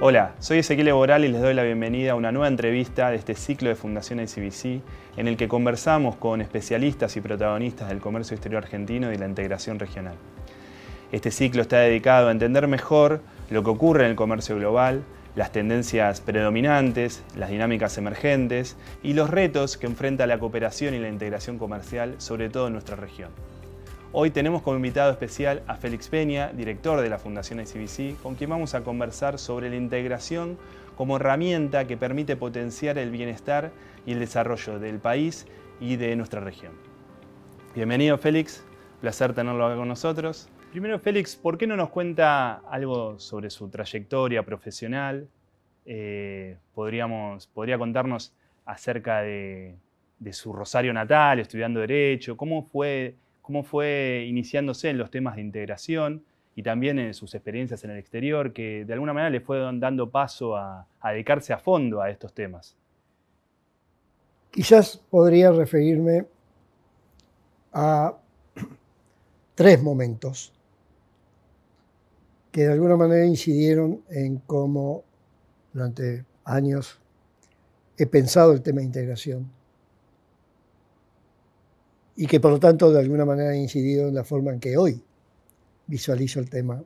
Hola, soy Ezequiel Boral y les doy la bienvenida a una nueva entrevista de este ciclo de Fundación ICBC en el que conversamos con especialistas y protagonistas del comercio exterior argentino y la integración regional. Este ciclo está dedicado a entender mejor lo que ocurre en el comercio global, las tendencias predominantes, las dinámicas emergentes y los retos que enfrenta la cooperación y la integración comercial, sobre todo en nuestra región. Hoy tenemos como invitado especial a Félix Peña, director de la Fundación ICBC, con quien vamos a conversar sobre la integración como herramienta que permite potenciar el bienestar y el desarrollo del país y de nuestra región. Bienvenido Félix, placer tenerlo acá con nosotros. Primero Félix, ¿por qué no nos cuenta algo sobre su trayectoria profesional? Eh, podríamos, ¿Podría contarnos acerca de, de su Rosario natal, estudiando Derecho? ¿Cómo fue cómo fue iniciándose en los temas de integración y también en sus experiencias en el exterior, que de alguna manera le fueron dando paso a, dedicarse a fondo a estos temas. Quizás podría referirme a tres momentos que de alguna manera incidieron en cómo durante años he pensado el tema de integración y que por lo tanto de alguna manera ha incidido en la forma en que hoy visualizo el tema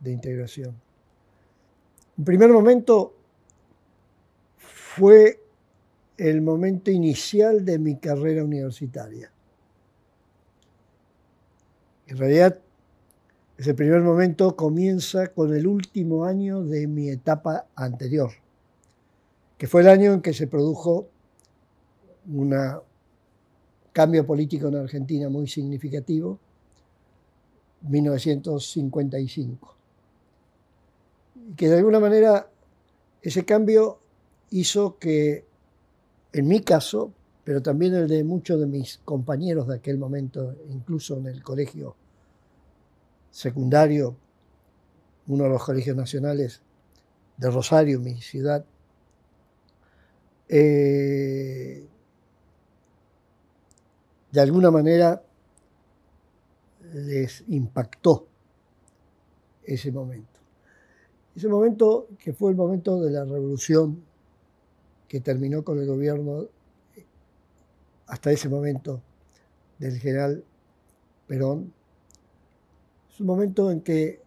de integración. En primer momento fue el momento inicial de mi carrera universitaria. En realidad, ese primer momento comienza con el último año de mi etapa anterior, que fue el año en que se produjo una cambio político en Argentina muy significativo, 1955. Y que de alguna manera ese cambio hizo que, en mi caso, pero también el de muchos de mis compañeros de aquel momento, incluso en el colegio secundario, uno de los colegios nacionales de Rosario, mi ciudad, eh, de alguna manera les impactó ese momento. Ese momento que fue el momento de la revolución que terminó con el gobierno hasta ese momento del general Perón, es un momento en que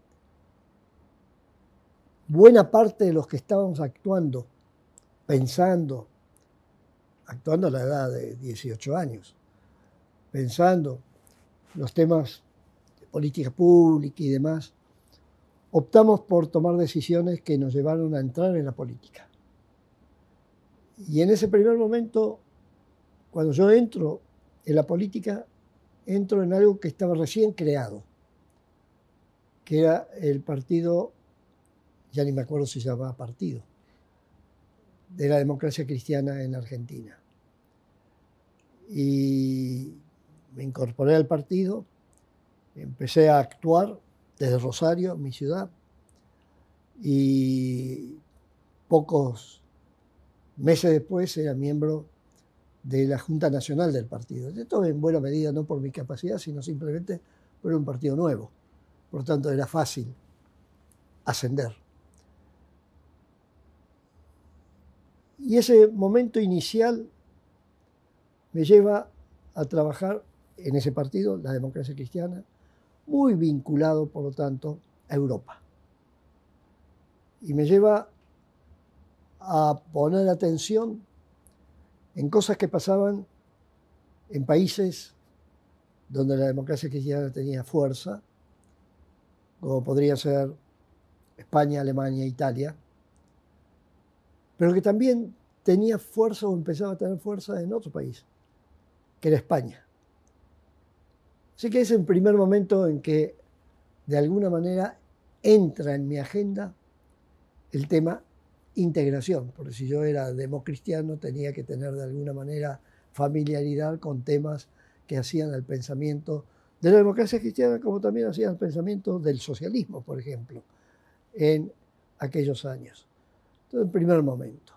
buena parte de los que estábamos actuando, pensando, actuando a la edad de 18 años, pensando los temas de política pública y demás, optamos por tomar decisiones que nos llevaron a entrar en la política. Y en ese primer momento, cuando yo entro en la política, entro en algo que estaba recién creado, que era el partido, ya ni me acuerdo si se llamaba partido, de la democracia cristiana en Argentina. Y me incorporé al partido, empecé a actuar desde Rosario, mi ciudad, y pocos meses después era miembro de la Junta Nacional del partido. Esto en buena medida no por mi capacidad, sino simplemente por un partido nuevo. Por tanto, era fácil ascender. Y ese momento inicial me lleva a trabajar en ese partido, la democracia cristiana, muy vinculado, por lo tanto, a Europa. Y me lleva a poner atención en cosas que pasaban en países donde la democracia cristiana tenía fuerza, como podría ser España, Alemania, Italia, pero que también tenía fuerza o empezaba a tener fuerza en otro país, que era España. Así que es el primer momento en que de alguna manera entra en mi agenda el tema integración, porque si yo era democristiano tenía que tener de alguna manera familiaridad con temas que hacían el pensamiento de la democracia cristiana, como también hacían el pensamiento del socialismo, por ejemplo, en aquellos años. Entonces, el primer momento.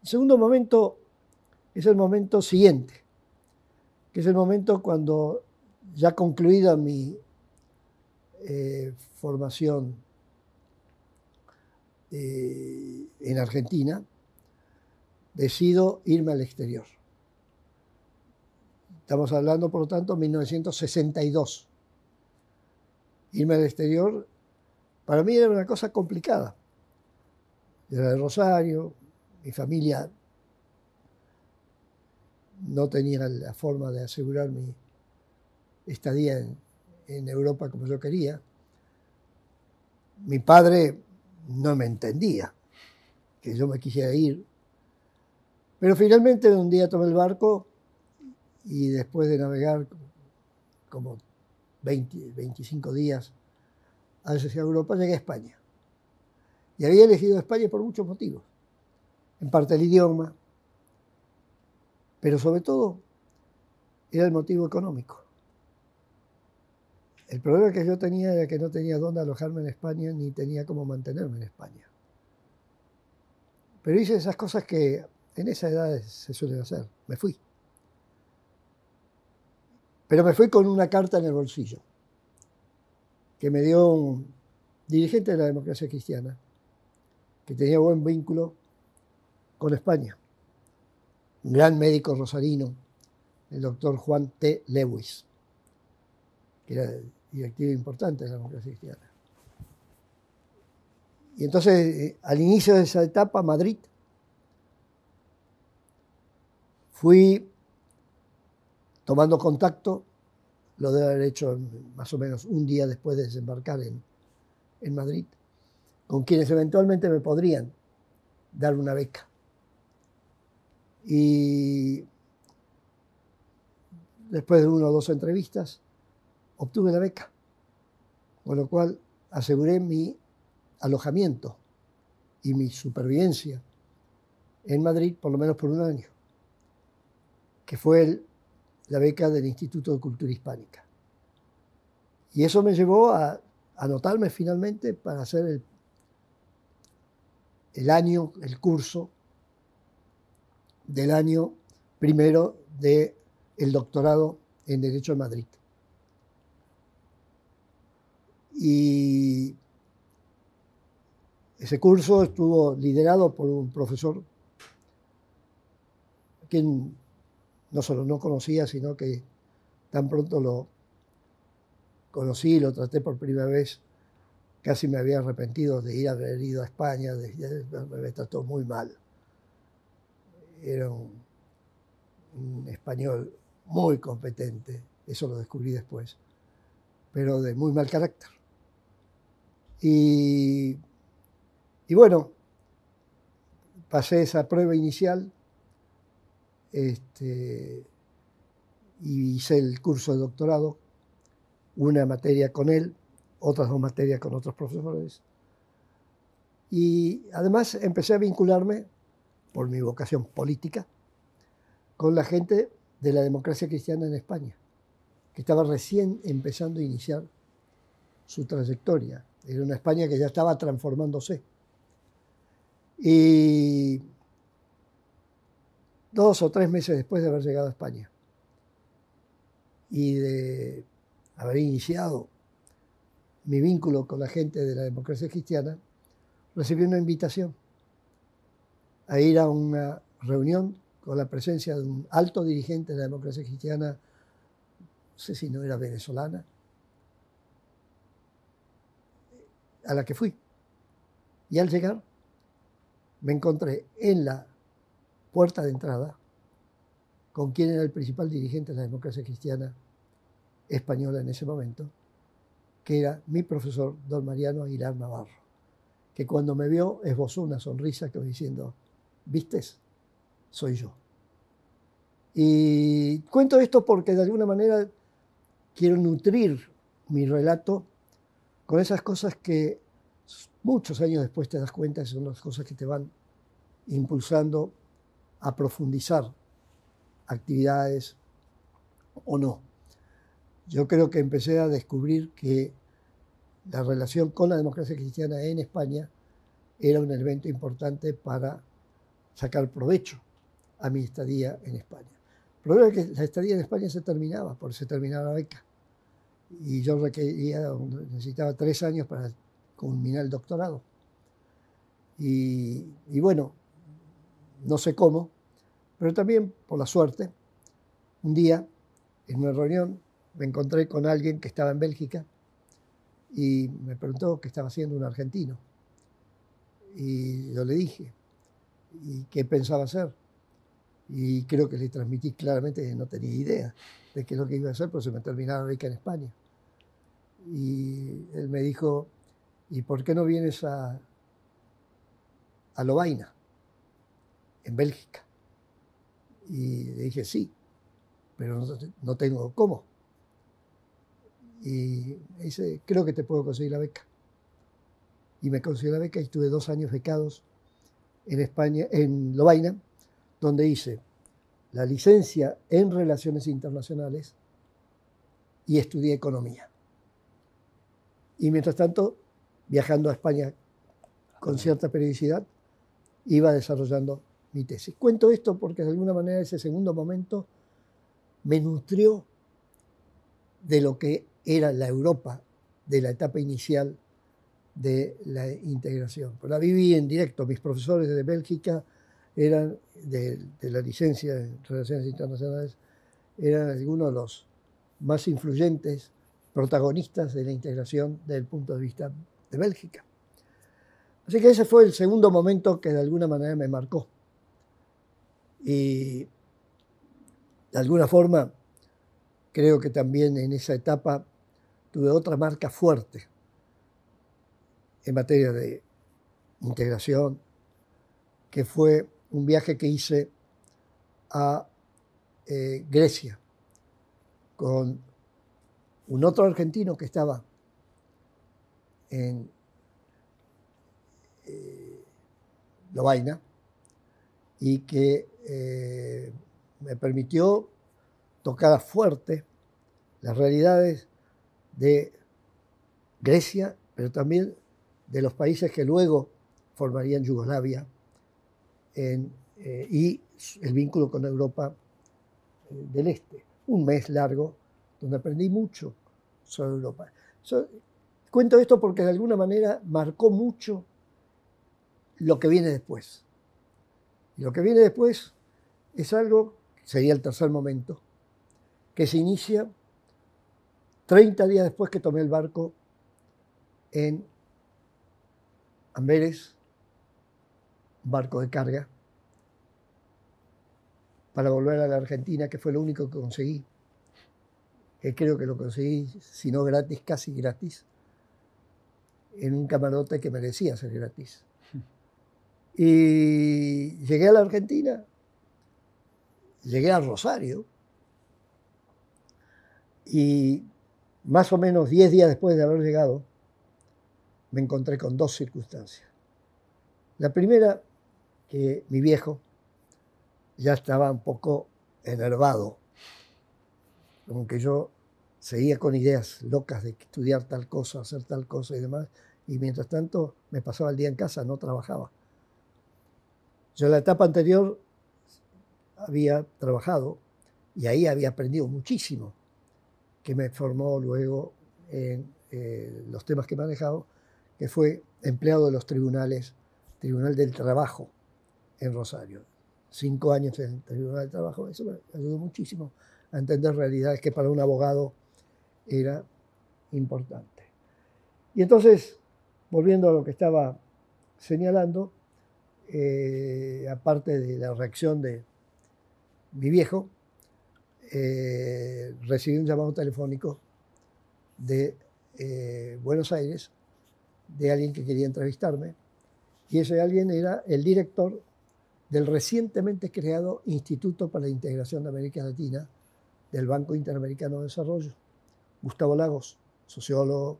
El segundo momento es el momento siguiente, que es el momento cuando ya concluida mi eh, formación eh, en Argentina, decido irme al exterior. Estamos hablando, por lo tanto, de 1962. Irme al exterior para mí era una cosa complicada. Era de Rosario, mi familia no tenía la forma de asegurar mi estadía en, Europa como yo quería. Mi padre no me entendía que yo me quisiera ir. Pero finalmente un día tomé el barco y después de navegar como 20, 25 días hacia Europa, llegué a España. Y había elegido España por muchos motivos. En parte el idioma, pero sobre todo era el motivo económico. El problema que yo tenía era que no tenía dónde alojarme en España ni tenía cómo mantenerme en España. Pero hice esas cosas que en esa edad se suelen hacer. Me fui. Pero me fui con una carta en el bolsillo que me dio un dirigente de la democracia cristiana que tenía buen vínculo con España. Un gran médico rosarino, el doctor Juan T. Lewis, que era directiva importante de la democracia cristiana. Y entonces, eh, al inicio de esa etapa, Madrid, fui tomando contacto, lo debe haber hecho más o menos un día después de desembarcar en, en Madrid, con quienes eventualmente me podrían dar una beca. Y después de una o dos entrevistas, obtuve la beca, con lo cual aseguré mi alojamiento y mi supervivencia en Madrid por lo menos por un año, que fue la beca del Instituto de Cultura Hispánica. Y eso me llevó a anotarme finalmente para hacer el, el año, el curso del año primero del el doctorado en Derecho en Madrid. Y ese curso estuvo liderado por un profesor quien no solo no conocía, sino que tan pronto lo conocí, lo traté por primera vez, casi me había arrepentido de ir a haber ido a España, me trató muy mal. Era un, un español muy competente, eso lo descubrí después, pero de muy mal carácter. Y, bueno, pasé esa prueba inicial este, y hice el curso de doctorado, una materia con él, otras dos materias con otros profesores. Y además empecé a vincularme, por mi vocación política, con la gente de la democracia cristiana en España, que estaba recién empezando a iniciar su trayectoria. Era una España que ya estaba transformándose. Y dos o tres meses después de haber llegado a España y de haber iniciado mi vínculo con la gente de la democracia cristiana, recibí una invitación a ir a una reunión con la presencia de un alto dirigente de la democracia cristiana, no sé si no era venezolana, a la que fui. Y al llegar me encontré en la puerta de entrada con quien era el principal dirigente de la democracia cristiana española en ese momento, que era mi profesor, don Mariano Aguilar Navarro, que cuando me vio esbozó una sonrisa como diciendo, ¿vistes? Soy yo. Y cuento esto porque de alguna manera quiero nutrir mi relato con esas cosas que muchos años después te das cuenta son las cosas que te van impulsando a profundizar actividades o no. Yo creo que empecé a descubrir que la relación con la democracia cristiana en España era un elemento importante para sacar provecho a mi estadía en España. El problema es que la estadía en España se terminaba, por se terminaba la beca y yo requería, necesitaba tres años para culminar el doctorado. Y, y bueno, no sé cómo, pero también por la suerte, un día en una reunión me encontré con alguien que estaba en Bélgica y me preguntó qué estaba haciendo un argentino. Y yo le dije, ¿y qué pensaba hacer? Y creo que le transmití claramente que no tenía idea de qué es lo que iba a hacer, pero se me terminaba beca en España. Y él me dijo, ¿y por qué no vienes a, a Lovaina, en Bélgica? Y le dije, sí, pero no, no tengo cómo. Y me dice, creo que te puedo conseguir la beca. Y me consiguió la beca y estuve dos años becados en España, en Lovaina, donde hice la licencia en Relaciones Internacionales y estudié Economía. Y mientras tanto, viajando a España con cierta periodicidad, iba desarrollando mi tesis. Cuento esto porque de alguna manera ese segundo momento me nutrió de lo que era la Europa de la etapa inicial de la integración. La viví en directo. Mis profesores de Bélgica eran de, la licencia en Relaciones Internacionales, eran algunos de los más influyentes protagonistas de la integración desde el punto de vista de Bélgica. Así que ese fue el segundo momento que de alguna manera me marcó. Y de alguna forma creo que también en esa etapa tuve otra marca fuerte en materia de integración, que fue un viaje que hice a eh, Grecia con un otro argentino que estaba en eh, y que eh, me permitió tocar fuerte las realidades de Grecia, pero también de los países que luego formarían Yugoslavia eh, y el vínculo con Europa eh, del Este. Un mes largo donde aprendí mucho sobre Europa. cuento esto porque de alguna manera marcó mucho lo que viene después. Y lo que viene después es algo, sería el tercer momento, que se inicia 30 días después que tomé el barco en Amberes, barco de carga, para volver a la Argentina, que fue lo único que conseguí. Que creo que lo conseguí, si no gratis, casi gratis, en un camarote que merecía ser gratis. Y llegué a la Argentina, llegué a Rosario, y más o menos 10 días después de haber llegado, me encontré con dos circunstancias. La primera, que mi viejo ya estaba un poco enervado, como que yo seguía con ideas locas de estudiar tal cosa, hacer tal cosa y demás, y mientras tanto me pasaba el día en casa, no trabajaba. Yo en la etapa anterior había trabajado y ahí había aprendido muchísimo que me formó luego en eh, los temas que he manejado, que fue empleado de los tribunales, Tribunal del Trabajo en Rosario. Cinco años en el Tribunal del Trabajo, eso me ayudó muchísimo a entender realidades que para un abogado era importante. Y entonces, volviendo a lo que estaba señalando, eh, aparte de la reacción de mi viejo, eh, recibí un llamado telefónico de eh, Buenos Aires de alguien que quería entrevistarme y ese alguien era el director del recientemente creado Instituto para la Integración de América Latina del Banco Interamericano de Desarrollo, Gustavo Lagos, sociólogo,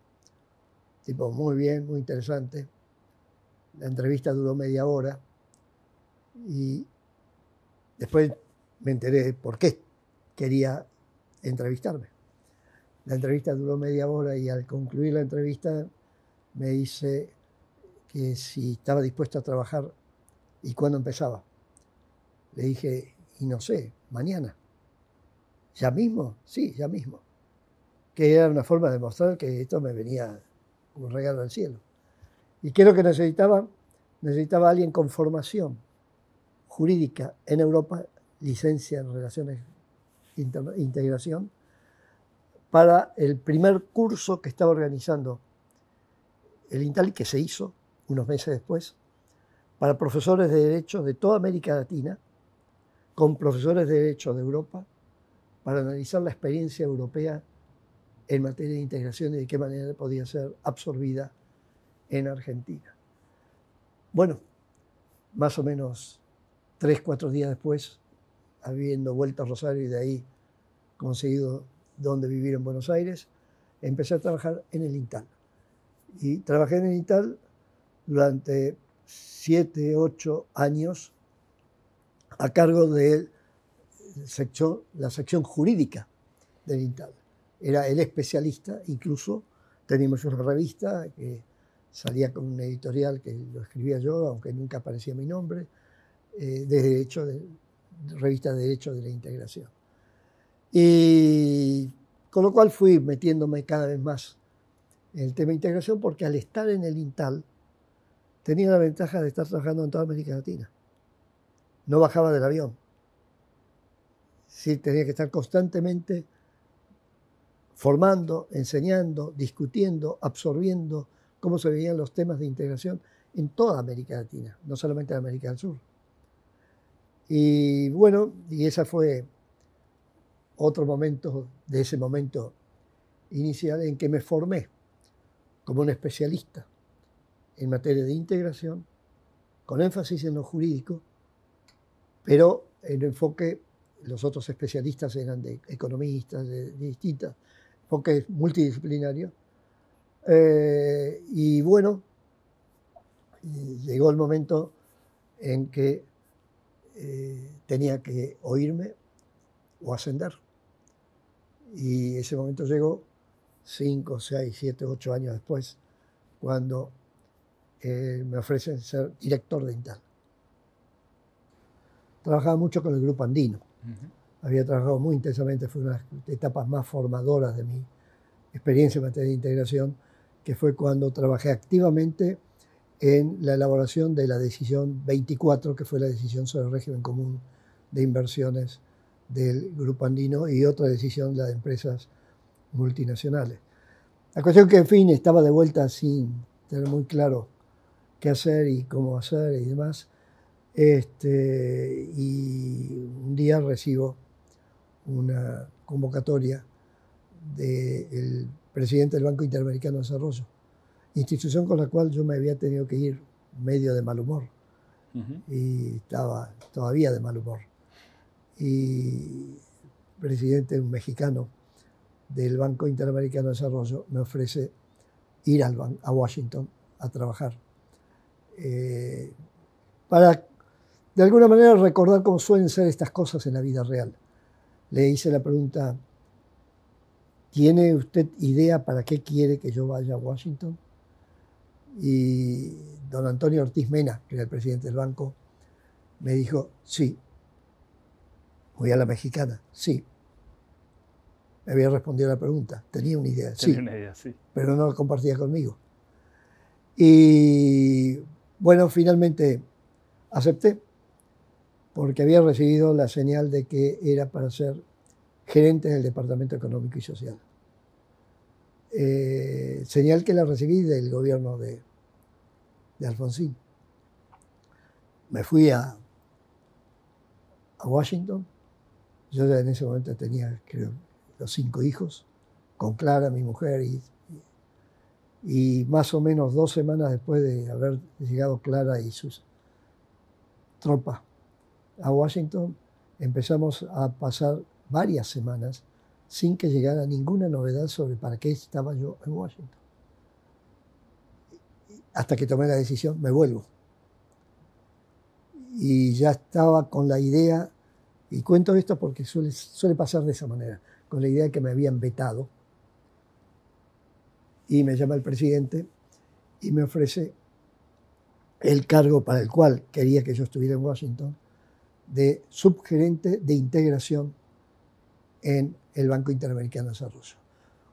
tipo muy bien, muy interesante. La entrevista duró media hora y después me enteré por qué quería entrevistarme. La entrevista duró media hora y al concluir la entrevista me dice que si estaba dispuesto a trabajar y cuándo empezaba. Le dije, y no sé, mañana. ¿Ya mismo? Sí, ya mismo. Que era una forma de mostrar que esto me venía como un regalo del cielo. Y que lo que necesitaba necesitaba alguien con formación jurídica en Europa, licencia en relaciones integración, para el primer curso que estaba organizando el INTAL, que se hizo unos meses después, para profesores de Derecho de toda América Latina, con profesores de Derecho de Europa, para analizar la experiencia europea en materia de integración y de qué manera podía ser absorbida en Argentina. Bueno, más o menos tres, cuatro días después, habiendo vuelto a Rosario y de ahí conseguido donde vivir en Buenos Aires, empecé a trabajar en el INTAL. Y trabajé en el INTAL durante siete, ocho años a cargo de la sección jurídica del INTAL. Era el especialista, incluso teníamos una revista que salía con un editorial que lo escribía yo, aunque nunca aparecía mi nombre, eh, de derecho, de, revista de Derecho de la Integración. Y con lo cual fui metiéndome cada vez más en el tema de integración, porque al estar en el INTAL tenía la ventaja de estar trabajando en toda América Latina. No bajaba del avión. Sí, tenía que estar constantemente formando, enseñando, discutiendo, absorbiendo cómo se veían los temas de integración en toda América Latina, no solamente en América del Sur. Y bueno, y ese fue otro momento de ese momento inicial en que me formé como un especialista en materia de integración, con énfasis en lo jurídico, pero en enfoque, los otros especialistas eran de economistas, de, distintas enfoques multidisciplinarios, eh, y bueno, llegó el momento en que eh, tenía que oírme o ascender. Y ese momento llegó cinco, seis, siete, ocho años después, cuando eh, me ofrecen ser director de Intal. Trabajaba mucho con el grupo andino. Había trabajado muy intensamente, fue una de las etapas más formadoras de mi experiencia en materia de integración que fue cuando trabajé activamente en la elaboración de la decisión 24, que fue la decisión sobre el régimen común de inversiones del Grupo Andino y otra decisión, la de empresas multinacionales. La cuestión que, en fin, estaba de vuelta sin tener muy claro qué hacer y cómo hacer y demás. Este, y un día recibo una convocatoria del presidente del Banco Interamericano de Desarrollo, institución con la cual yo me había tenido que ir medio de mal humor. Y estaba todavía de mal humor. Y el presidente, un mexicano del Banco Interamericano de Desarrollo, me ofrece ir al a Washington a trabajar. Eh, para de alguna manera recordar cómo suelen ser estas cosas en la vida real. Le hice la pregunta, ¿Tiene usted idea para qué quiere que yo vaya a Washington? Y don Antonio Ortiz Mena, que era el presidente del banco, me dijo, sí. Voy a la mexicana, sí. Me había respondido a la pregunta, tenía una idea, sí, una idea, sí. Pero no la compartía conmigo. Y bueno, finalmente acepté, porque había recibido la señal de que era para ser gerente del Departamento Económico y Social. Eh, señal que la recibí del gobierno de, Alfonsín. Me fui a, Washington. Yo en ese momento tenía, creo, los cinco hijos, con Clara, mi mujer, y, y más o menos dos semanas después de haber llegado Clara y sus tropas a Washington, empezamos a pasar varias semanas sin que llegara ninguna novedad sobre para qué estaba yo en Washington. Hasta que tomé la decisión, me vuelvo. Y ya estaba con la idea, y cuento esto porque suele, pasar de esa manera, con la idea de que me habían vetado. Y me llama el presidente y me ofrece el cargo para el cual quería que yo estuviera en Washington, de subgerente de integración en el Banco Interamericano de Desarrollo.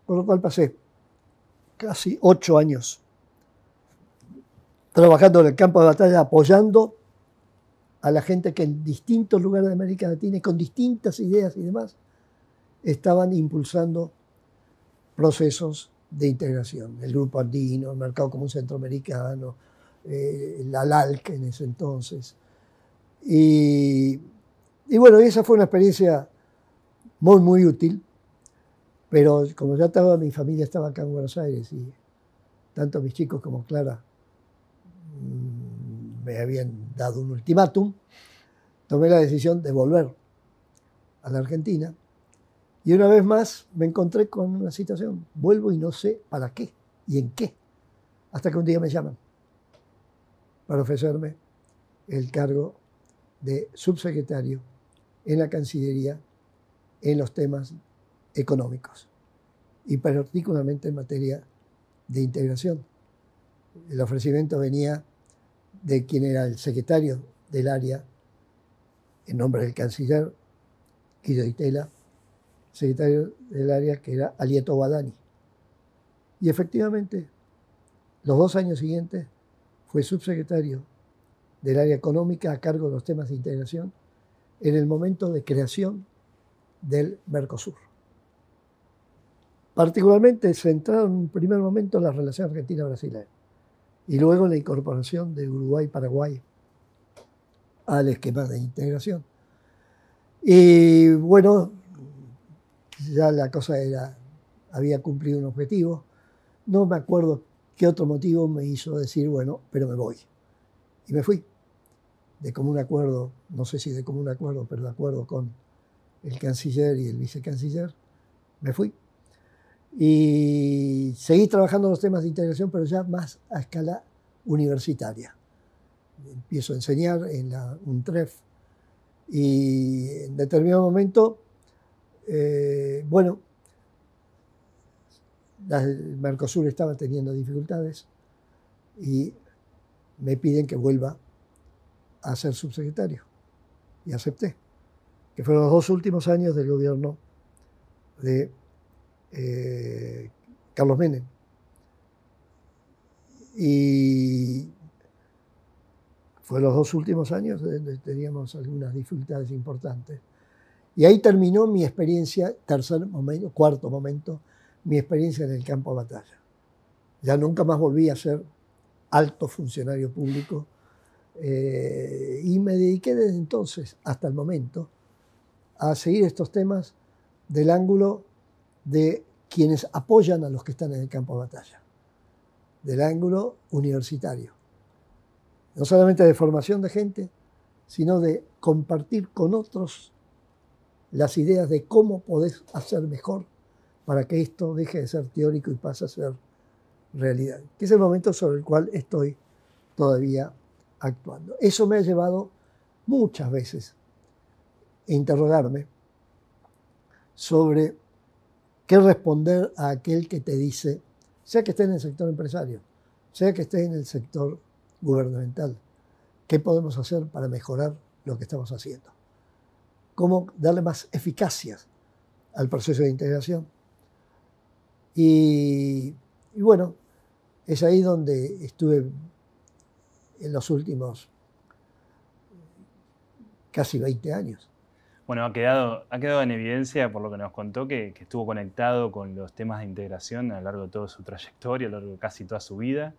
Con lo cual pasé casi ocho años trabajando en el campo de batalla, apoyando a la gente que en distintos lugares de América Latina, con distintas ideas y demás, estaban impulsando procesos de integración. El Grupo Andino, el Mercado Común Centroamericano, eh, la LALC en ese entonces. Y, y bueno, esa fue una experiencia muy, muy útil, pero como ya estaba, mi familia estaba acá en Buenos Aires y tanto mis chicos como Clara mm, me habían dado un ultimátum, tomé la decisión de volver a la Argentina. Y una vez más me encontré con una situación, vuelvo y no sé para qué y en qué, hasta que un día me llaman para ofrecerme el cargo de subsecretario en la Cancillería en los temas económicos y particularmente en materia de integración. El ofrecimiento venía de quien era el secretario del área, en nombre del canciller Guido Itela, secretario del área que era Alieto Badani. Y efectivamente, los dos años siguientes fue subsecretario del área económica a cargo de los temas de integración en el momento de creación del Mercosur. Particularmente centrado en un primer momento en la relación argentina-brasileña y luego en la incorporación de Uruguay-Paraguay al esquema de integración. Y bueno, ya la cosa era, había cumplido un objetivo. No me acuerdo qué otro motivo me hizo decir, bueno, pero me voy. Y me fui. De común acuerdo, no sé si de común acuerdo, pero de acuerdo con el canciller y el vicecanciller, me fui. Y seguí trabajando los temas de integración, pero ya más a escala universitaria. Empiezo a enseñar en la UNTREF y en determinado momento, eh, bueno, el Mercosur estaba teniendo dificultades y me piden que vuelva a ser subsecretario. Y acepté, que fueron los dos últimos años del gobierno de eh, Carlos Menem. Y fue los dos últimos años donde teníamos algunas dificultades importantes. Y ahí terminó mi experiencia, tercer momento, cuarto momento, mi experiencia en el campo de batalla. Ya nunca más volví a ser alto funcionario público eh, y me dediqué desde entonces hasta el momento a seguir estos temas del ángulo de quienes apoyan a los que están en el campo de batalla, del ángulo universitario. No solamente de formación de gente, sino de compartir con otros las ideas de cómo podés hacer mejor para que esto deje de ser teórico y pase a ser realidad, que es el momento sobre el cual estoy todavía actuando. Eso me ha llevado muchas veces a interrogarme sobre qué responder a aquel que te dice, sea que esté en el sector empresario, sea que esté en el sector gubernamental, qué podemos hacer para mejorar lo que estamos haciendo, cómo darle más eficacia al proceso de integración y, bueno, es ahí donde estuve en los últimos casi 20 años. Bueno, ha quedado, ha quedado en evidencia, por lo que nos contó, que, estuvo conectado con los temas de integración a lo largo de toda su trayectoria, a lo largo de casi toda su vida.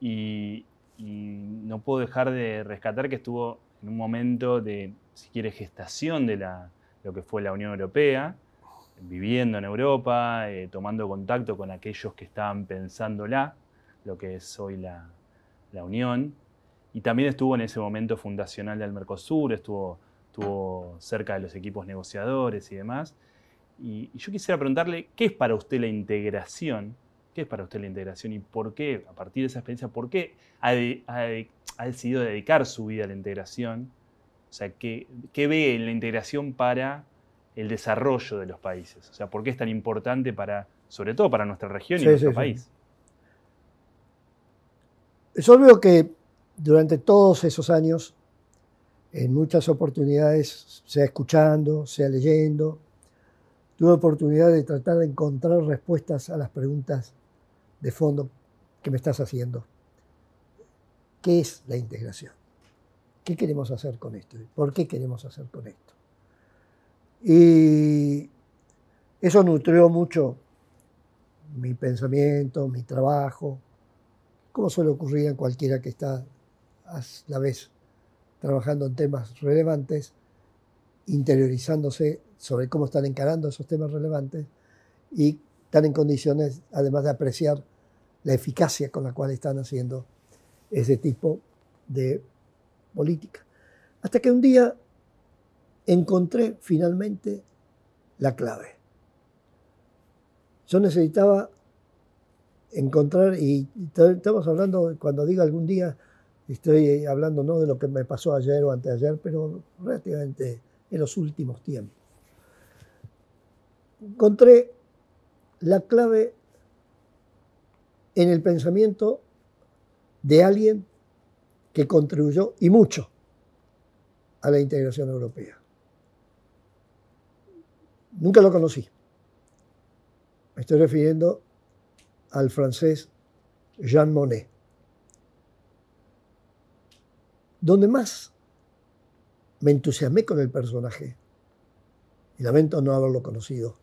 Y, y no puedo dejar de rescatar que estuvo en un momento de, si quiere, gestación de la, lo que fue la Unión Europea, viviendo en Europa, eh, tomando contacto con aquellos que estaban pensándola, lo que es hoy la, Unión. Y también estuvo en ese momento fundacional del Mercosur, estuvo, estuvo cerca de los equipos negociadores y demás. Y, yo quisiera preguntarle, ¿qué es para usted la integración? ¿Qué es para usted la integración y por qué, a partir de esa experiencia, por qué ha, decidido dedicar su vida a la integración? O sea, ¿qué, ¿qué ve en la integración para el desarrollo de los países. O sea, ¿por qué es tan importante para, sobre todo para nuestra región y nuestro país? Es obvio que durante todos esos años, en muchas oportunidades, sea escuchando, sea leyendo, tuve oportunidad de tratar de encontrar respuestas a las preguntas de fondo que me estás haciendo. qué es la integración, qué queremos hacer con esto, por qué queremos hacer con esto. Y eso nutrió mucho mi pensamiento, mi trabajo, como suele ocurrir en cualquiera que está a la vez trabajando en temas relevantes, interiorizándose sobre cómo están encarando esos temas relevantes y están en condiciones, además de apreciar la eficacia con la cual están haciendo ese tipo de política. Hasta que un día encontré finalmente la clave. Yo necesitaba encontrar, y estamos hablando, cuando diga algún día, estoy hablando no de lo que me pasó ayer o anteayer, pero relativamente en los últimos tiempos. Encontré la clave en el pensamiento de alguien que contribuyó y mucho a la integración europea. Nunca lo conocí. Me estoy refiriendo al francés Jean Monnet. Donde más me entusiasmé con el personaje, y lamento no haberlo conocido,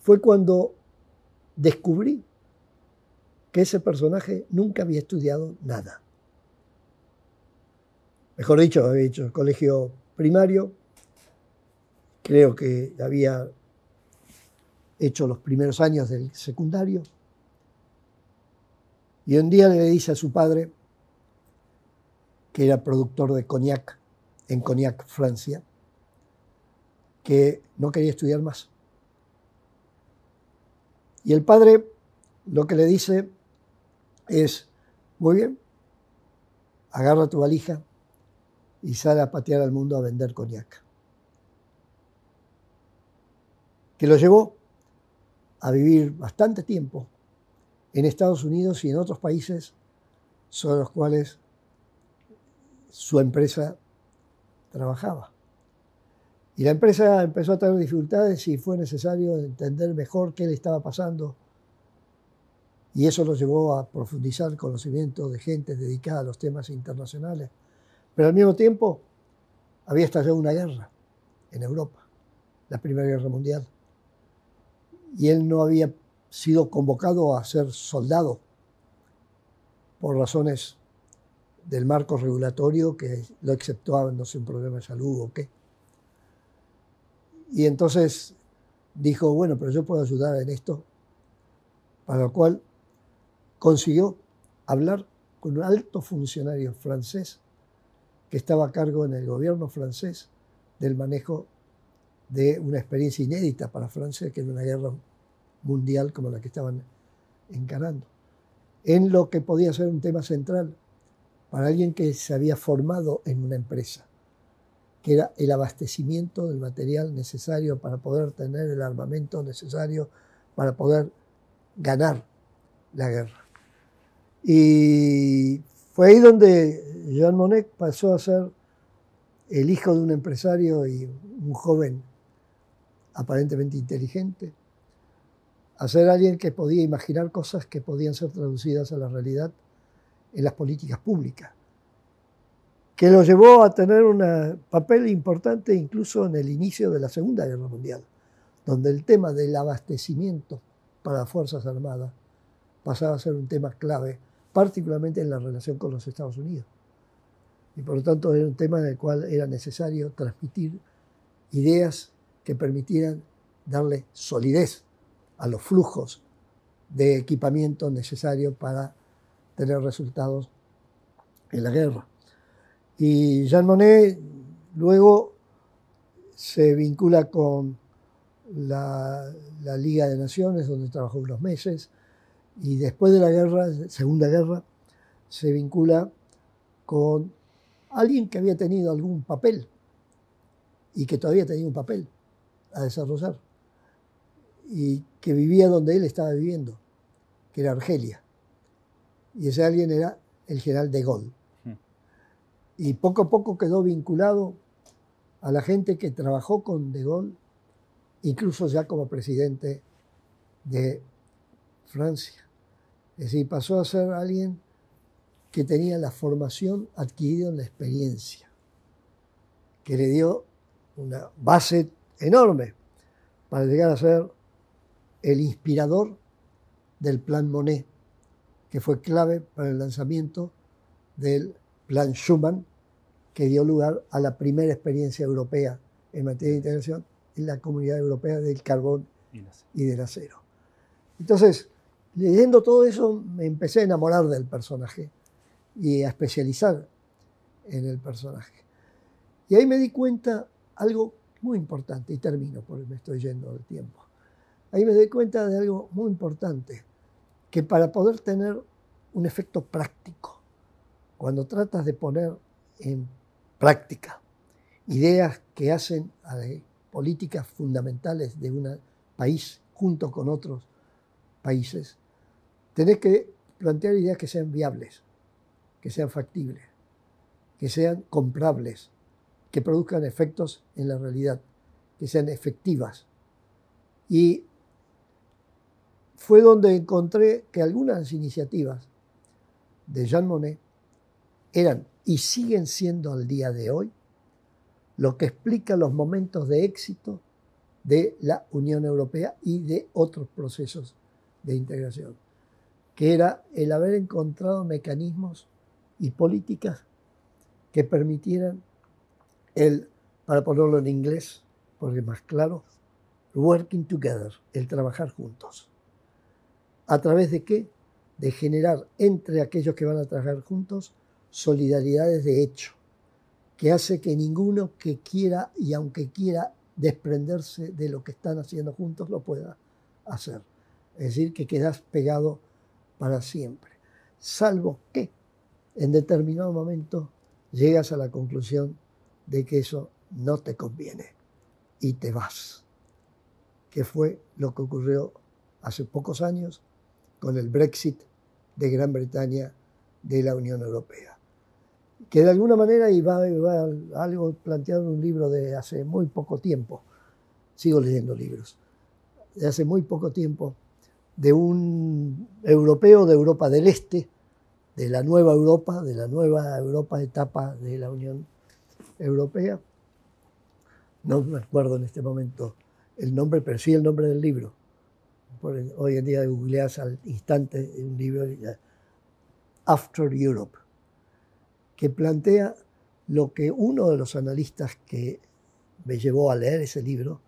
fue cuando descubrí que ese personaje nunca había estudiado nada. Mejor dicho, había hecho el colegio primario, creo que había hecho los primeros años del secundario, y un día le dice a su padre, que era productor de cognac en Cognac, Francia, que no quería estudiar más. Y el padre lo que le dice es, muy bien, agarra tu valija y sale a patear al mundo a vender cognac. Que lo llevó a vivir bastante tiempo en Estados Unidos y en otros países sobre los cuales su empresa trabajaba. Y la empresa empezó a tener dificultades y fue necesario entender mejor qué le estaba pasando. Y eso lo llevó a profundizar el conocimiento de gente dedicada a los temas internacionales. Pero al mismo tiempo había estallado una guerra en Europa, la Primera Guerra Mundial. Y él no había sido convocado a ser soldado por razones del marco regulatorio que lo exceptuaba, no sé, un problema de salud o qué. Y entonces dijo, bueno, pero yo puedo ayudar en esto, para lo cual consiguió hablar con un alto funcionario francés que estaba a cargo en el gobierno francés del manejo de una experiencia inédita para Francia, que era una guerra mundial como la que estaban encarando, en lo que podía ser un tema central para alguien que se había formado en una empresa que era el abastecimiento del material necesario para poder tener el armamento necesario para poder ganar la guerra. Y fue ahí donde Jean Monnet pasó a ser el hijo de un empresario y un joven aparentemente inteligente, a ser alguien que podía imaginar cosas que podían ser traducidas a la realidad en las políticas públicas que lo llevó a tener un papel importante incluso en el inicio de la Segunda Guerra Mundial, donde el tema del abastecimiento para las Fuerzas Armadas pasaba a ser un tema clave, particularmente en la relación con los Estados Unidos. Y por lo tanto era un tema en el cual era necesario transmitir ideas que permitieran darle solidez a los flujos de equipamiento necesario para tener resultados en la guerra. Y Jean Monnet luego se vincula con la, Liga de Naciones, donde trabajó unos meses, y después de la guerra, Segunda Guerra, se vincula con alguien que había tenido algún papel y que todavía tenía un papel a desarrollar y que vivía donde él estaba viviendo, que era Argelia. Y ese alguien era el general de Gaulle y poco a poco quedó vinculado a la gente que trabajó con De Gaulle, incluso ya como presidente de Francia. Es decir, pasó a ser alguien que tenía la formación adquirida en la experiencia, que le dio una base enorme para llegar a ser el inspirador del Plan Monet, que fue clave para el lanzamiento del Plan Schuman, que dio lugar a la primera experiencia europea en materia de integración en la Comunidad Europea del Carbón y del Acero. Entonces, leyendo todo eso, me empecé a enamorar del personaje y a especializar en el personaje. Y ahí me di cuenta algo muy importante, y termino porque me estoy yendo del tiempo. Ahí me di cuenta de algo muy importante, que para poder tener un efecto práctico, cuando tratas de poner en práctica ideas que hacen políticas fundamentales de un país junto con otros países, tenés que plantear ideas que sean viables, que sean factibles, que sean comprables, que produzcan efectos en la realidad, que sean efectivas. Y fue donde encontré que algunas iniciativas de Jean Monnet eran y siguen siendo al día de hoy lo que explica los momentos de éxito de la Unión Europea y de otros procesos de integración, que era el haber encontrado mecanismos y políticas que permitieran el, para ponerlo en inglés, porque es más claro, working together, el trabajar juntos. ¿A través de qué? De generar entre aquellos que van a trabajar juntos solidaridades de hecho, que hace que ninguno que quiera y aunque quiera desprenderse de lo que están haciendo juntos lo pueda hacer. Es decir, que quedas pegado para siempre. Salvo que en determinado momento llegas a la conclusión de que eso no te conviene y te vas. Que fue lo que ocurrió hace pocos años con el Brexit de Gran Bretaña de la Unión Europea que de alguna manera, y va, algo planteado en un libro de hace muy poco tiempo, sigo leyendo libros, de hace muy poco tiempo, de un europeo de Europa del Este, de la nueva Europa, de la nueva Europa etapa de la Unión Europea. No me acuerdo en este momento el nombre, pero sí el nombre del libro. Hoy en día googleas al instante un libro, After Europe que plantea lo que uno de los analistas que me llevó a leer ese libro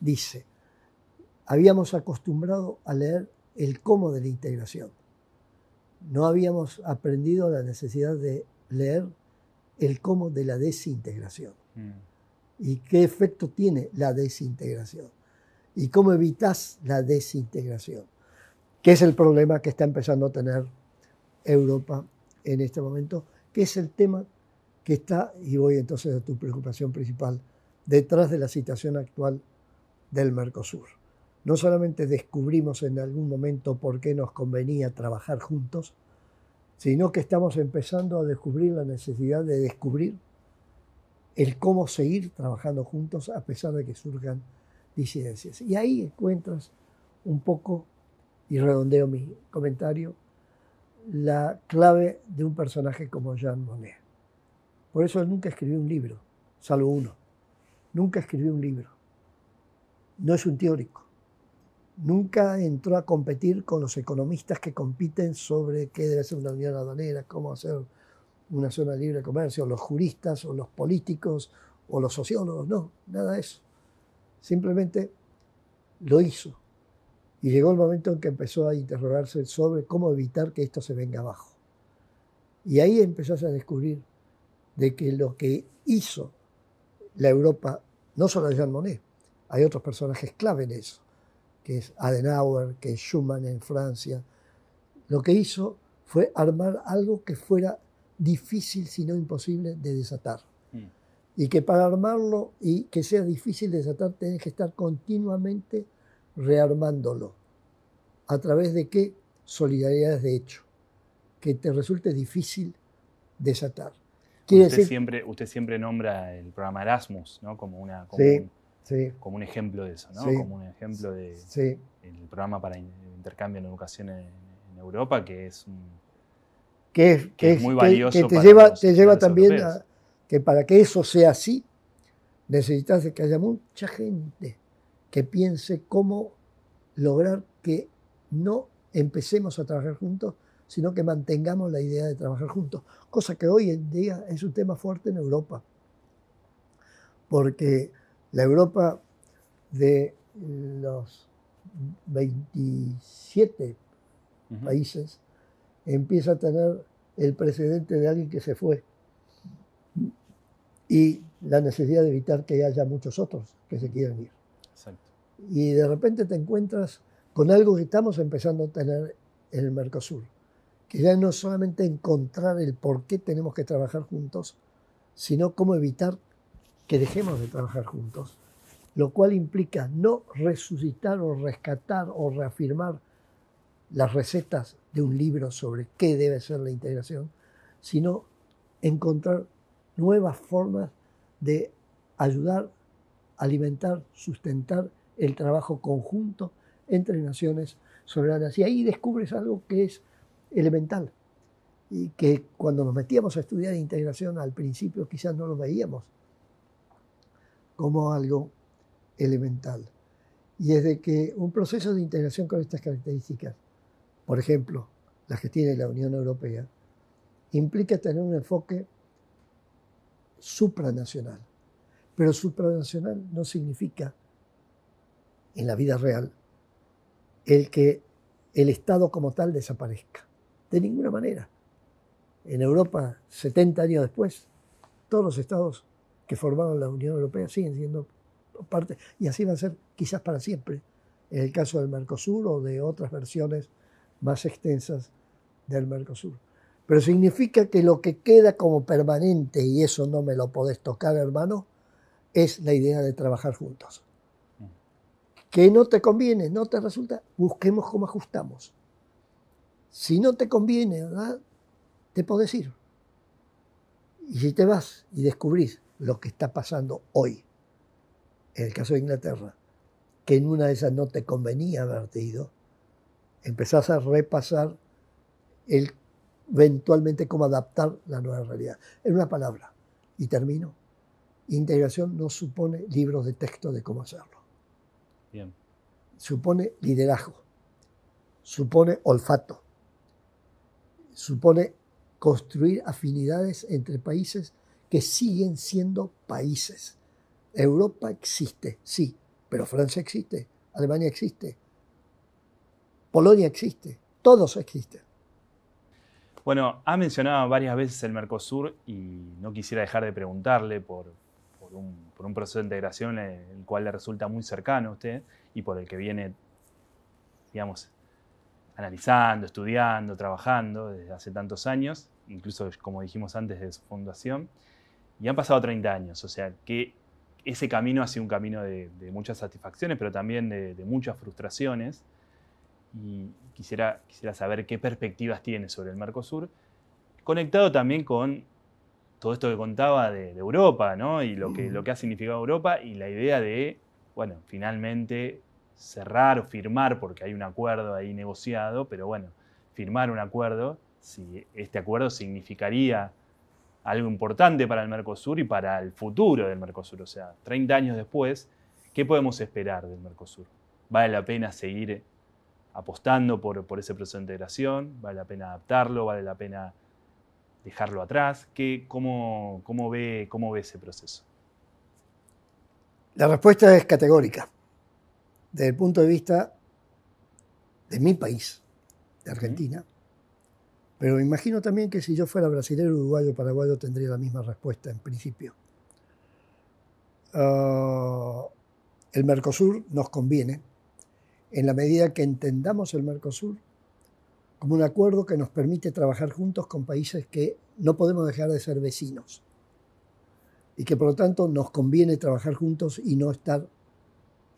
dice. Habíamos acostumbrado a leer el cómo de la integración. No habíamos aprendido la necesidad de leer el cómo de la desintegración. Mm. ¿Y qué efecto tiene la desintegración? ¿Y cómo evitas la desintegración? ¿Qué es el problema que está empezando a tener Europa en este momento que es el tema que está, y voy entonces a tu preocupación principal, detrás de la situación actual del Mercosur. No solamente descubrimos en algún momento por qué nos convenía trabajar juntos, sino que estamos empezando a descubrir la necesidad de descubrir el cómo seguir trabajando juntos a pesar de que surjan disidencias. Y ahí encuentras un poco, y redondeo mi comentario, la clave de un personaje como Jean Monnet. Por eso nunca escribió un libro, salvo uno. Nunca escribió un libro. No es un teórico. Nunca entró a competir con los economistas que compiten sobre qué debe ser una unión aduanera, cómo hacer una zona de libre comercio, los juristas o los políticos o los sociólogos. No, nada de eso. Simplemente lo hizo y llegó el momento en que empezó a interrogarse sobre cómo evitar que esto se venga abajo. Y ahí empezás a descubrir de que lo que hizo la Europa, no solo Jean Monnet, hay otros personajes clave en eso, que es Adenauer, que es Schumann en Francia, lo que hizo fue armar algo que fuera difícil, si no imposible, de desatar. Mm. Y que para armarlo y que sea difícil de desatar, tenés que estar continuamente rearmándolo. ¿A través de qué? Solidaridades de hecho, que te resulte difícil desatar. usted, siempre, usted siempre nombra el programa Erasmus ¿no? como, una, como, un, como un ejemplo de eso, ¿no? como un ejemplo de el programa para intercambio en educación en, Europa que es, que es, muy valioso. Que, te lleva, te lleva también a que para que eso sea así, necesitas que haya mucha gente que piense cómo lograr que no empecemos a trabajar juntos, sino que mantengamos la idea de trabajar juntos, cosa que hoy en día es un tema fuerte en Europa, porque la Europa de los 27 países empieza a tener el precedente de alguien que se fue. Y la necesidad de evitar que haya muchos otros que se quieran ir. Y de repente te encuentras con algo que estamos empezando a tener en el Mercosur, que ya no es solamente encontrar el por qué tenemos que trabajar juntos, sino cómo evitar que dejemos de trabajar juntos, lo cual implica no resucitar o rescatar o reafirmar las recetas de un libro sobre qué debe ser la integración, sino encontrar nuevas formas de ayudar, alimentar, sustentar el trabajo conjunto entre naciones soberanas. Y ahí descubres algo que es elemental y que cuando nos metíamos a estudiar integración al principio quizás no lo veíamos como algo elemental. Y es de que un proceso de integración con estas características, por ejemplo, las que tiene la Unión Europea, implica tener un enfoque supranacional. Pero supranacional no significa, en la vida real, el que el Estado como tal desaparezca. De ninguna manera. En Europa, 70 años después, todos los estados que formaron la Unión Europea siguen siendo parte, y así va a ser quizás para siempre, en el caso del Mercosur o de otras versiones más extensas del Mercosur. Pero significa que lo que queda como permanente, y eso no me lo podés tocar, hermano, es la idea de trabajar juntos que no te conviene, no te resulta, busquemos cómo ajustamos. Si no te conviene, ¿verdad? Te podés ir. Y si te vas y descubrís lo que está pasando hoy, en el caso de Inglaterra, que en una de esas no te convenía haberte ido, empezás a repasar el, eventualmente cómo adaptar la nueva realidad. En una palabra, y termino, integración no supone libros de texto de cómo hacerlo. Supone liderazgo, supone olfato, supone construir afinidades entre países que siguen siendo países. Europa existe, sí, pero Francia existe, Alemania existe, Polonia existe, todos existen. Bueno, ha mencionado varias veces el Mercosur y no quisiera dejar de preguntarle por, por un, proceso de integración el cual le resulta muy cercano a usted y por el que viene, digamos, analizando, estudiando, trabajando desde hace tantos años, incluso como dijimos antes de su fundación, y han pasado 30 años, o sea que ese camino ha sido un camino de, muchas satisfacciones, pero también de, muchas frustraciones, y quisiera, quisiera saber qué perspectivas tiene sobre el Mercosur, conectado también con todo esto que contaba de, Europa, ¿no? Y lo que, lo que ha significado Europa y la idea de, bueno, finalmente cerrar o firmar, porque hay un acuerdo ahí negociado, pero bueno, firmar un acuerdo, si este acuerdo significaría algo importante para el Mercosur y para el futuro del Mercosur. O sea, 30 años después, ¿qué podemos esperar del Mercosur? ¿Vale la pena seguir apostando por, por ese proceso de integración? ¿Vale la pena adaptarlo? ¿Vale la pena dejarlo atrás? ¿Qué, cómo, cómo, ve, ¿Cómo ve ese proceso? La respuesta es categórica. Desde el punto de vista de mi país, de Argentina, pero imagino también que si yo fuera brasileño, uruguayo, paraguayo, tendría la misma respuesta en principio. Ah, el Mercosur nos conviene en la medida que entendamos el Mercosur como un acuerdo que nos permite trabajar juntos con países que no podemos dejar de ser vecinos y que por lo tanto nos conviene trabajar juntos y no estar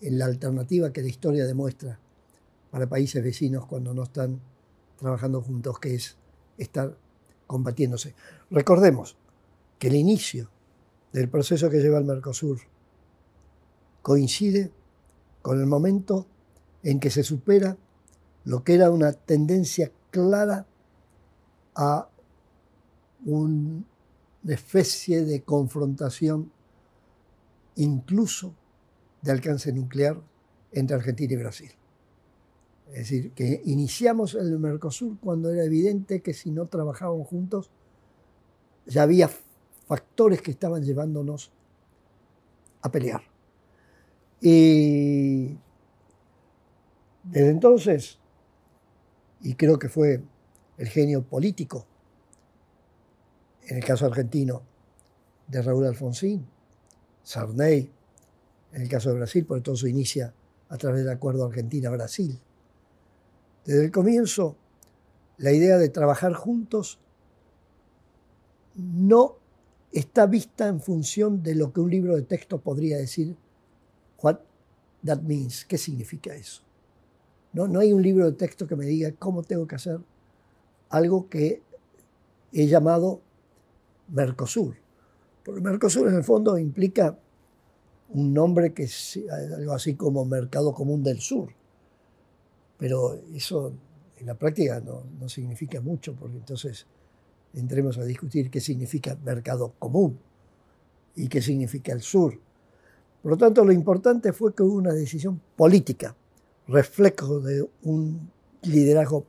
en la alternativa que la historia demuestra para países vecinos cuando no están trabajando juntos, que es estar combatiéndose. Recordemos que el inicio del proceso que lleva el Mercosur coincide con el momento en que se supera lo que era una tendencia clara a una especie de confrontación incluso de alcance nuclear entre Argentina y Brasil. Es decir, que iniciamos el Mercosur cuando era evidente que si no trabajábamos juntos, ya había factores que estaban llevándonos a pelear. Y desde entonces, y creo que fue el genio político, en el caso argentino, de Raúl Alfonsín, Sarney, en el caso de Brasil, porque todo se inicia a través del acuerdo Argentina-Brasil. Desde el comienzo, la idea de trabajar juntos no está vista en función de lo que un libro de texto podría decir, what that means, qué significa eso. No, no hay un libro de texto que me diga cómo tengo que hacer algo que he llamado Mercosur. Porque Mercosur en el fondo implica un nombre que es algo así como Mercado Común del Sur. Pero eso en la práctica no, no significa mucho, porque entonces entremos a discutir qué significa mercado común y qué significa el sur. Por lo tanto, lo importante fue que hubo una decisión política, reflejo de un liderazgo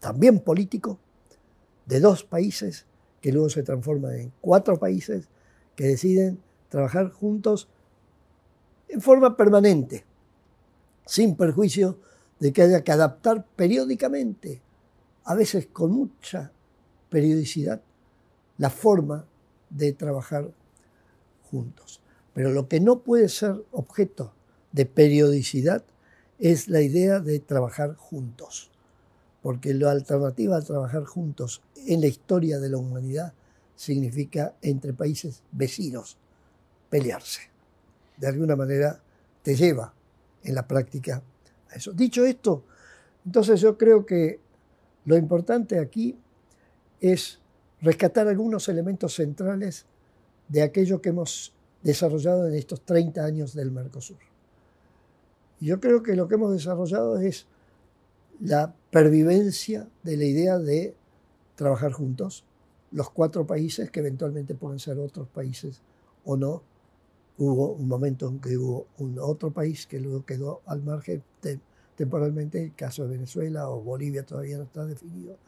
también político de dos países que luego se transforman en cuatro países que deciden trabajar juntos en forma permanente, sin perjuicio de que haya que adaptar periódicamente, a veces con mucha periodicidad, la forma de trabajar juntos. Pero lo que no puede ser objeto de periodicidad es la idea de trabajar juntos, porque la alternativa a trabajar juntos en la historia de la humanidad significa entre países vecinos pelearse. De alguna manera te lleva en la práctica eso. Dicho esto, entonces yo creo que lo importante aquí es rescatar algunos elementos centrales de aquello que hemos desarrollado en estos 30 años del Mercosur. yo creo que lo que hemos desarrollado es la pervivencia de la idea de trabajar juntos, los cuatro países que eventualmente pueden ser otros países o no. Hubo un momento en que hubo un otro país que luego quedó al margen temporalmente, el caso de Venezuela o Bolivia todavía no está definido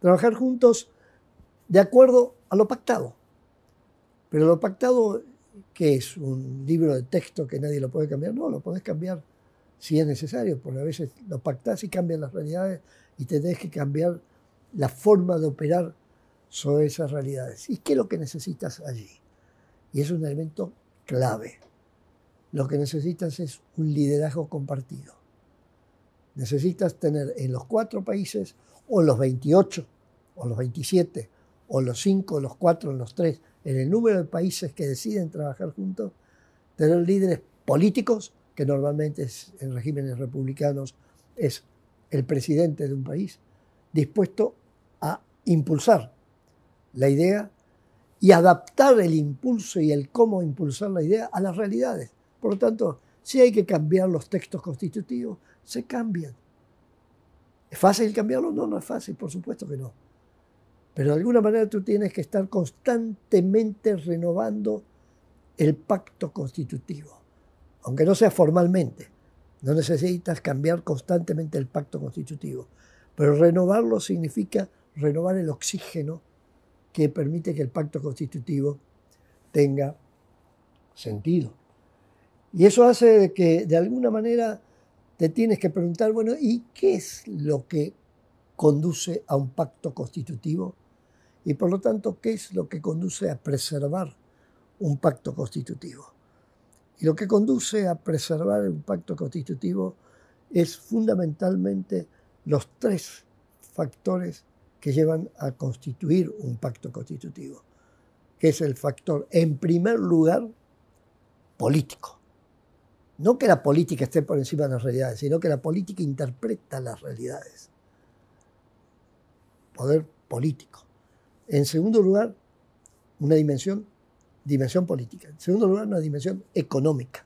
trabajar juntos de acuerdo a lo pactado. Pero lo pactado, ¿qué es? ¿Un libro de texto que nadie lo puede cambiar? No, lo podés cambiar si es necesario, porque a veces lo pactás y cambian las realidades y tenés que cambiar la forma de operar sobre esas realidades. ¿Y qué es lo que necesitas allí? Y es un elemento clave. Lo que necesitas es un liderazgo compartido. Necesitas tener en los cuatro países o en los 28 o los 27 o los 5 o los 4 o los 3 en el número de países que deciden trabajar juntos, tener líderes políticos, que normalmente en regímenes republicanos es el presidente de un país, dispuesto a impulsar la idea y adaptar el impulso y el cómo impulsar la idea a las realidades. Por lo tanto, si hay que cambiar los textos constitutivos, se cambian. ¿Es fácil cambiarlo? No, no es fácil, por supuesto que no. Pero de alguna manera tú tienes que estar constantemente renovando el pacto constitutivo, aunque no sea formalmente. No necesitas cambiar constantemente el pacto constitutivo, pero renovarlo significa renovar el oxígeno que permite que el pacto constitutivo tenga sentido. Y eso hace que de alguna manera te tienes que preguntar, bueno, ¿y qué es lo que conduce a un pacto constitutivo? Y por lo tanto, ¿qué es lo que conduce a preservar un pacto constitutivo? Y lo que conduce a preservar un pacto constitutivo es fundamentalmente los tres factores que llevan a constituir un pacto constitutivo, que es el factor, en primer lugar, político. No que la política esté por encima de las realidades, sino que la política interpreta las realidades. Poder político. En segundo lugar, una dimensión, dimensión política. En segundo lugar, una dimensión económica,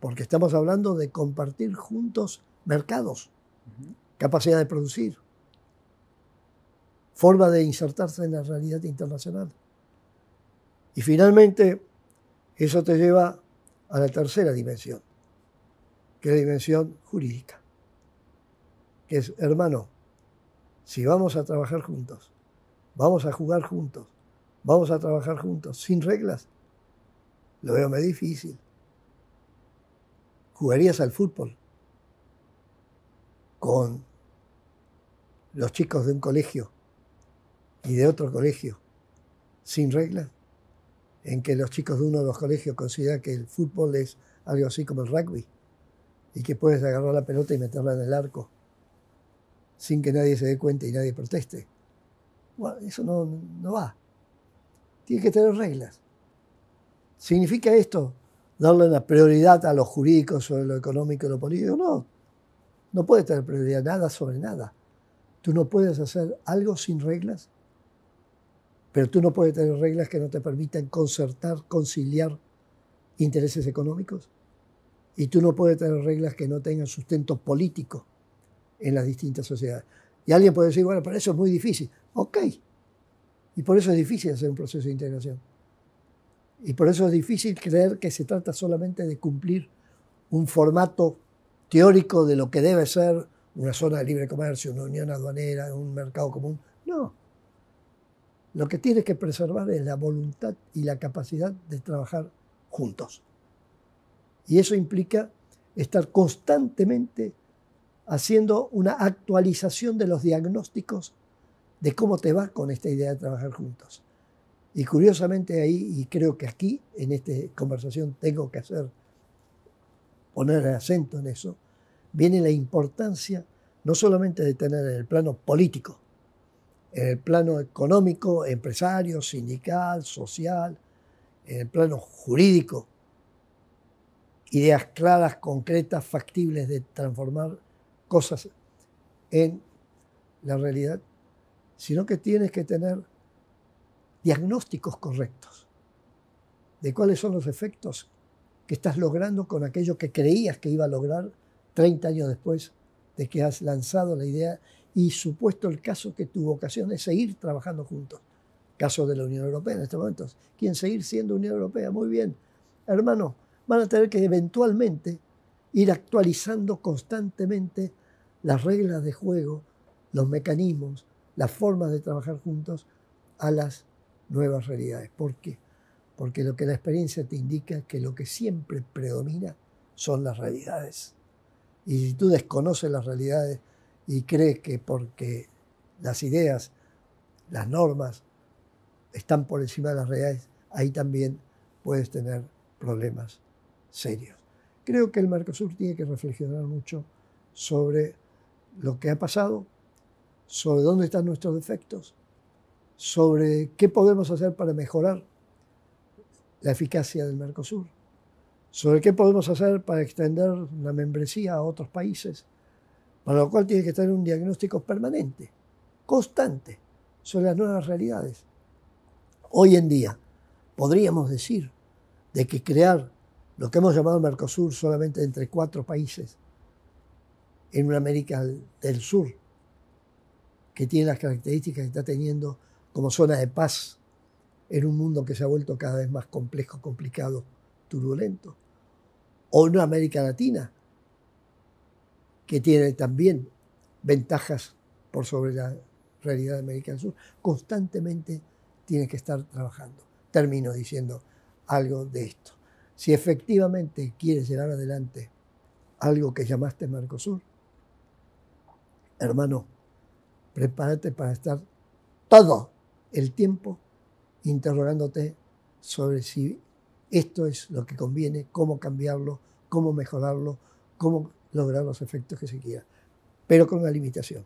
porque estamos hablando de compartir juntos mercados, capacidad de producir, forma de insertarse en la realidad internacional. Y finalmente, eso te lleva a la tercera dimensión, que es la dimensión jurídica, que es, hermano, si vamos a trabajar juntos, vamos a jugar juntos, vamos a trabajar juntos, sin reglas, lo veo muy difícil. ¿Jugarías al fútbol con los chicos de un colegio y de otro colegio sin reglas? En que los chicos de uno de los colegios consideran que el fútbol es algo así como el rugby y que puedes agarrar la pelota y meterla en el arco sin que nadie se dé cuenta y nadie proteste. Bueno, eso no, no va. Tiene que tener reglas. ¿Significa esto darle una prioridad a lo jurídico sobre lo económico y lo político? No. No puede tener prioridad nada sobre nada. Tú no puedes hacer algo sin reglas, pero tú no puedes tener reglas que no te permitan concertar, conciliar intereses económicos. Y tú no puedes tener reglas que no tengan sustento político en las distintas sociedades. Y alguien puede decir, bueno, pero eso es muy difícil. Ok. Y por eso es difícil hacer un proceso de integración. Y por eso es difícil creer que se trata solamente de cumplir un formato teórico de lo que debe ser una zona de libre comercio, una unión aduanera, un mercado común. No. Lo que tiene que preservar es la voluntad y la capacidad de trabajar juntos. Y eso implica estar constantemente haciendo una actualización de los diagnósticos de cómo te va con esta idea de trabajar juntos. Y curiosamente ahí, y creo que aquí en esta conversación tengo que hacer, poner acento en eso, viene la importancia no solamente de tener en el plano político, en el plano económico, empresario, sindical, social, en el plano jurídico, ideas claras, concretas, factibles de transformar cosas en la realidad, sino que tienes que tener diagnósticos correctos de cuáles son los efectos que estás logrando con aquello que creías que iba a lograr 30 años después de que has lanzado la idea y supuesto el caso que tu vocación es seguir trabajando juntos. Caso de la Unión Europea en este momento. ¿Quién seguir siendo Unión Europea? Muy bien. Hermano, van a tener que eventualmente ir actualizando constantemente las reglas de juego, los mecanismos, las formas de trabajar juntos a las nuevas realidades. ¿Por qué? Porque lo que la experiencia te indica es que lo que siempre predomina son las realidades. Y si tú desconoces las realidades y crees que porque las ideas, las normas están por encima de las realidades, ahí también puedes tener problemas serios. Creo que el Mercosur tiene que reflexionar mucho sobre lo que ha pasado, sobre dónde están nuestros defectos, sobre qué podemos hacer para mejorar la eficacia del Mercosur, sobre qué podemos hacer para extender la membresía a otros países, para lo cual tiene que tener un diagnóstico permanente, constante, sobre las nuevas realidades. Hoy en día podríamos decir de que crear lo que hemos llamado Mercosur solamente entre cuatro países en una América del Sur, que tiene las características que está teniendo como zona de paz en un mundo que se ha vuelto cada vez más complejo, complicado, turbulento. O en una América Latina, que tiene también ventajas por sobre la realidad de América del Sur, constantemente tiene que estar trabajando. Termino diciendo algo de esto. Si efectivamente quieres llevar adelante algo que llamaste Mercosur, hermano, prepárate para estar todo el tiempo interrogándote sobre si esto es lo que conviene, cómo cambiarlo, cómo mejorarlo, cómo lograr los efectos que se quieran, pero con una limitación.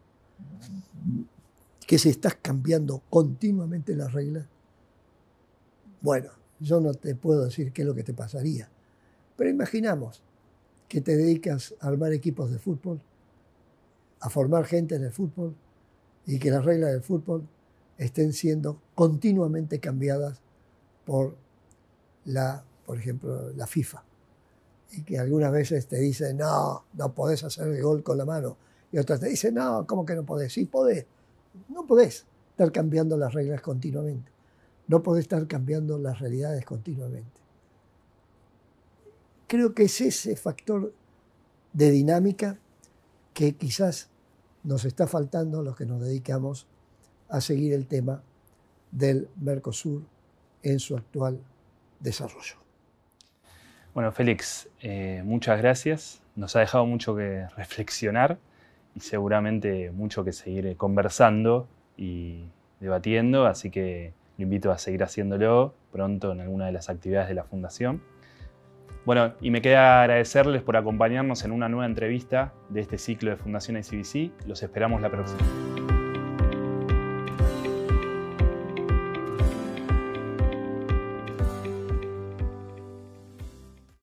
Que si estás cambiando continuamente las reglas, bueno, yo no te puedo decir qué es lo que te pasaría. Pero imaginamos que te dedicas a armar equipos de fútbol, a formar gente en el fútbol y que las reglas del fútbol estén siendo continuamente cambiadas por la, por ejemplo, la FIFA. Y que algunas veces te dicen, no, no podés hacer el gol con la mano. Y otras te dicen, no, ¿cómo que no podés? Sí, podés. No podés. estar cambiando las reglas continuamente. No podés estar cambiando las realidades continuamente. Creo que es ese factor de dinámica que quizás nos está faltando los que nos dedicamos a seguir el tema del Mercosur en su actual desarrollo. Bueno, Félix, eh, muchas gracias. Nos ha dejado mucho que reflexionar y seguramente mucho que seguir conversando y debatiendo, así que lo invito a seguir haciéndolo pronto en alguna de las actividades de la Fundación. Bueno, y me queda agradecerles por acompañarnos en una nueva entrevista de este ciclo de Fundación ICBC. Los esperamos la próxima.